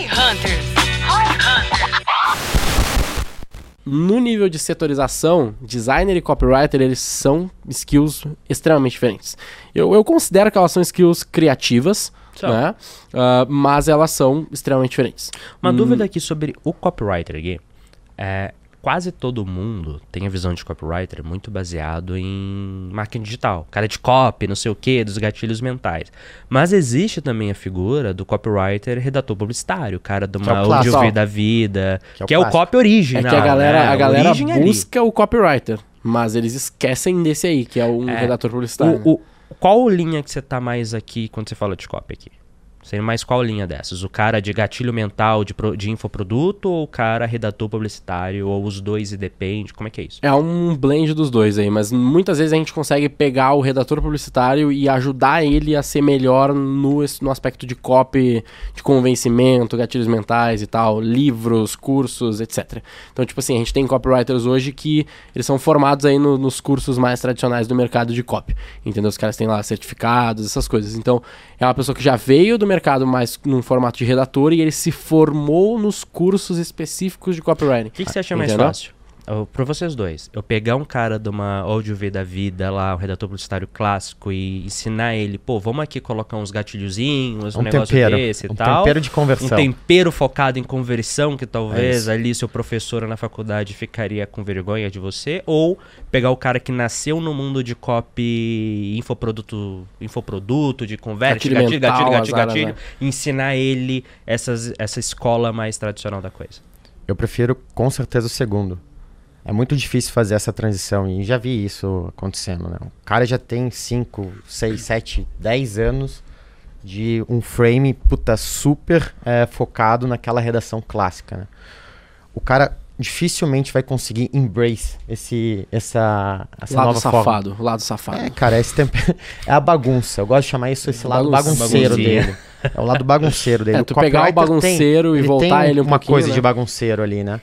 Roy Hunters. Roy Hunters. No nível de setorização, designer e copywriter, eles são skills extremamente diferentes. Eu, eu considero que elas são skills criativas, São. né? Ah, mas elas são extremamente diferentes. Uma Hum, dúvida aqui sobre o copywriter aqui. É, quase todo mundo tem a visão de copywriter muito baseado em marketing digital. Cara de copy, não sei o que, dos gatilhos mentais. Mas existe também a figura do copywriter redator publicitário, cara de Que é uma clássico. audiovisual da vida, Que é o que é o copy original. É que a galera, né? a galera ali. busca o copywriter, mas eles esquecem desse aí, que é um É. redator publicitário. O, o- qual linha que você tá mais aqui quando você fala de copy aqui? Mais qual linha dessas? O cara de gatilho mental de, pro- de infoproduto ou o cara redator publicitário? Ou os dois e depende? Como é que é isso? É um blend dos dois aí, mas muitas vezes a gente consegue pegar o redator publicitário e ajudar ele a ser melhor no, no aspecto de copy, de convencimento, gatilhos mentais e tal, livros, cursos, etc. Então, tipo assim, a gente tem copywriters hoje que eles são formados aí no- nos cursos mais tradicionais do mercado de copy, entendeu? Os caras têm lá certificados, essas coisas. Então, é uma pessoa que já veio do mercado mais num formato de redator e ele se formou nos cursos específicos de copywriting. O que, que você acha mais Entendeu? fácil? Eu- Pra vocês dois, eu pegar um cara de uma áudio V da vida lá, um redator publicitário clássico e ensinar ele, pô, vamos aqui colocar uns gatilhozinhos, um, Um negócio tempero. desse e Um tal. tempero de um conversão. tempero focado em conversão, que É talvez isso. ali seu professor na faculdade ficaria com vergonha de você, ou pegar o cara que nasceu no mundo de copy, infoproduto, infoproduto de converte, Gatilho gatilho, gatilho, mental, gatilho, azar, gatilho, azar. ensinar ele essas, essa escola mais tradicional da coisa. Eu prefiro com certeza o segundo. É muito difícil fazer essa transição e já vi isso acontecendo, né? O cara já tem 5, 6, 7, 10 anos de um frame, puta, super eh, focado naquela redação clássica, né? O cara dificilmente vai conseguir embrace esse, essa, essa lado nova forma. safado, lado safado. É, cara, esse tempo é a bagunça. Eu gosto de chamar isso esse lado Bagunça- bagunceiro baguncinha. dele. É o lado bagunceiro dele. É, O tu pegar o bagunceiro e ele voltar tem ele um uma coisa né? de bagunceiro ali, né?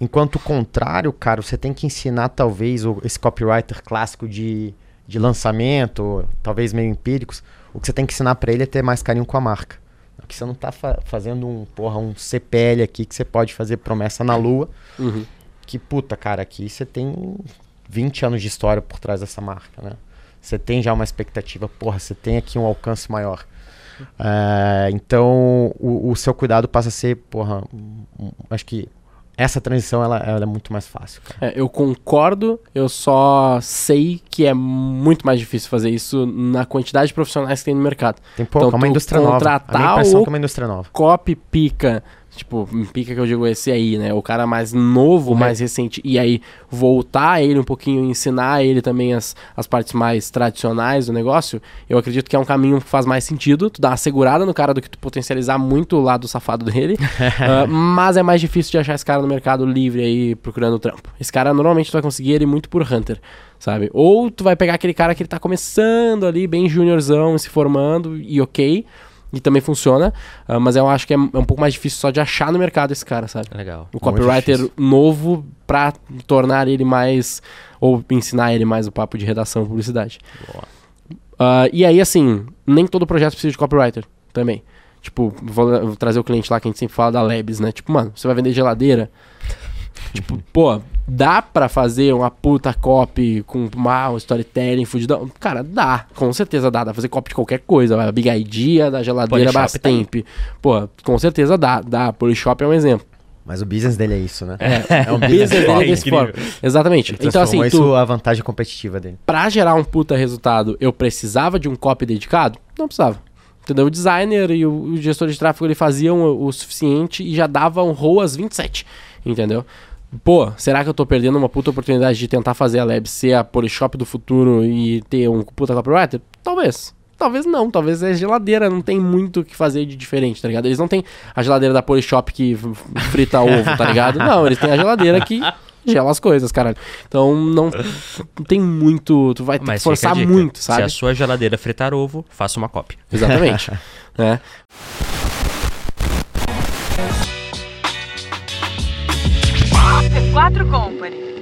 Enquanto o contrário, cara, você tem que ensinar talvez o- esse copywriter clássico de, de lançamento, talvez meio empíricos. O que você tem que ensinar pra ele é ter mais carinho com a marca. Porque você não tá fa- fazendo um, porra, um CPL aqui que você pode fazer promessa na lua. Uhum. Que puta, cara, aqui você tem 20 anos de história por trás dessa marca, né? Você tem já uma expectativa, porra, você tem aqui um alcance maior. É, então, o, o seu cuidado passa a ser, porra, um- um- acho que essa transição ela, ela é muito mais fácil. É, eu concordo, eu só sei que é muito mais difícil fazer isso na quantidade de profissionais que tem no mercado. Tem pouco, Então, é uma indústria nova. A contratar minha impressão é o- é uma indústria nova. Copy, pica, tipo, pica que eu digo esse aí, né? O cara mais novo, mais recente, e aí voltar ele um pouquinho, ensinar ele também as, as partes mais tradicionais do negócio, eu acredito que é um caminho que faz mais sentido. Tu dá uma segurada no cara do que tu potencializar muito o lado safado dele, Ah, mas é mais difícil de achar esse cara no mercado livre aí procurando trampo. Esse cara normalmente tu vai conseguir ele muito por Hunter. Sabe? Ou tu vai pegar aquele cara que ele tá começando ali, bem juniorzão, se formando, e ok, e também funciona, ah, mas eu acho que é, é um pouco mais difícil só de achar no mercado esse cara, sabe? Legal. O copywriter novo pra tornar ele mais. ou ensinar ele mais o papo de redação e publicidade. Ah, e aí, assim, nem todo projeto precisa de copywriter também. Tipo, vou, vou trazer o cliente lá que a gente sempre fala da Labs, né? Tipo, mano, você vai vender geladeira. tipo, pô, dá pra fazer uma puta copy com uma, um storytelling, fudidão? Cara, dá. Com certeza dá. Dá pra fazer copy de qualquer coisa. vai, A Big Idea da geladeira Polishop tá. Bastemp. Pô, com certeza dá. Dá. Polishop é um exemplo. Mas o business dele é isso, né? É, um o business dele é desse forma. Exatamente. Ele Então, assim, tu, isso a vantagem competitiva dele. pra gerar um puta resultado, eu precisava de um copy dedicado? Não precisava. Entendeu? O designer e o, o gestor de tráfego ele faziam o, o suficiente e já davam ROAS 27. Entendeu? Pô, será que eu tô perdendo uma puta oportunidade de tentar fazer a Lab ser a Polishop do futuro e ter um puta copywriter? Talvez. Talvez não, talvez é geladeira, não tem muito o que fazer de diferente, tá ligado? Eles não têm a geladeira da Polishop que frita ovo, tá ligado? Não, eles têm a geladeira que gela as coisas, caralho. Então não, não tem muito, tu vai ter Mas que forçar muito, Se sabe? a sua geladeira fritar ovo, faça uma cópia. Exatamente. né? C4 Company.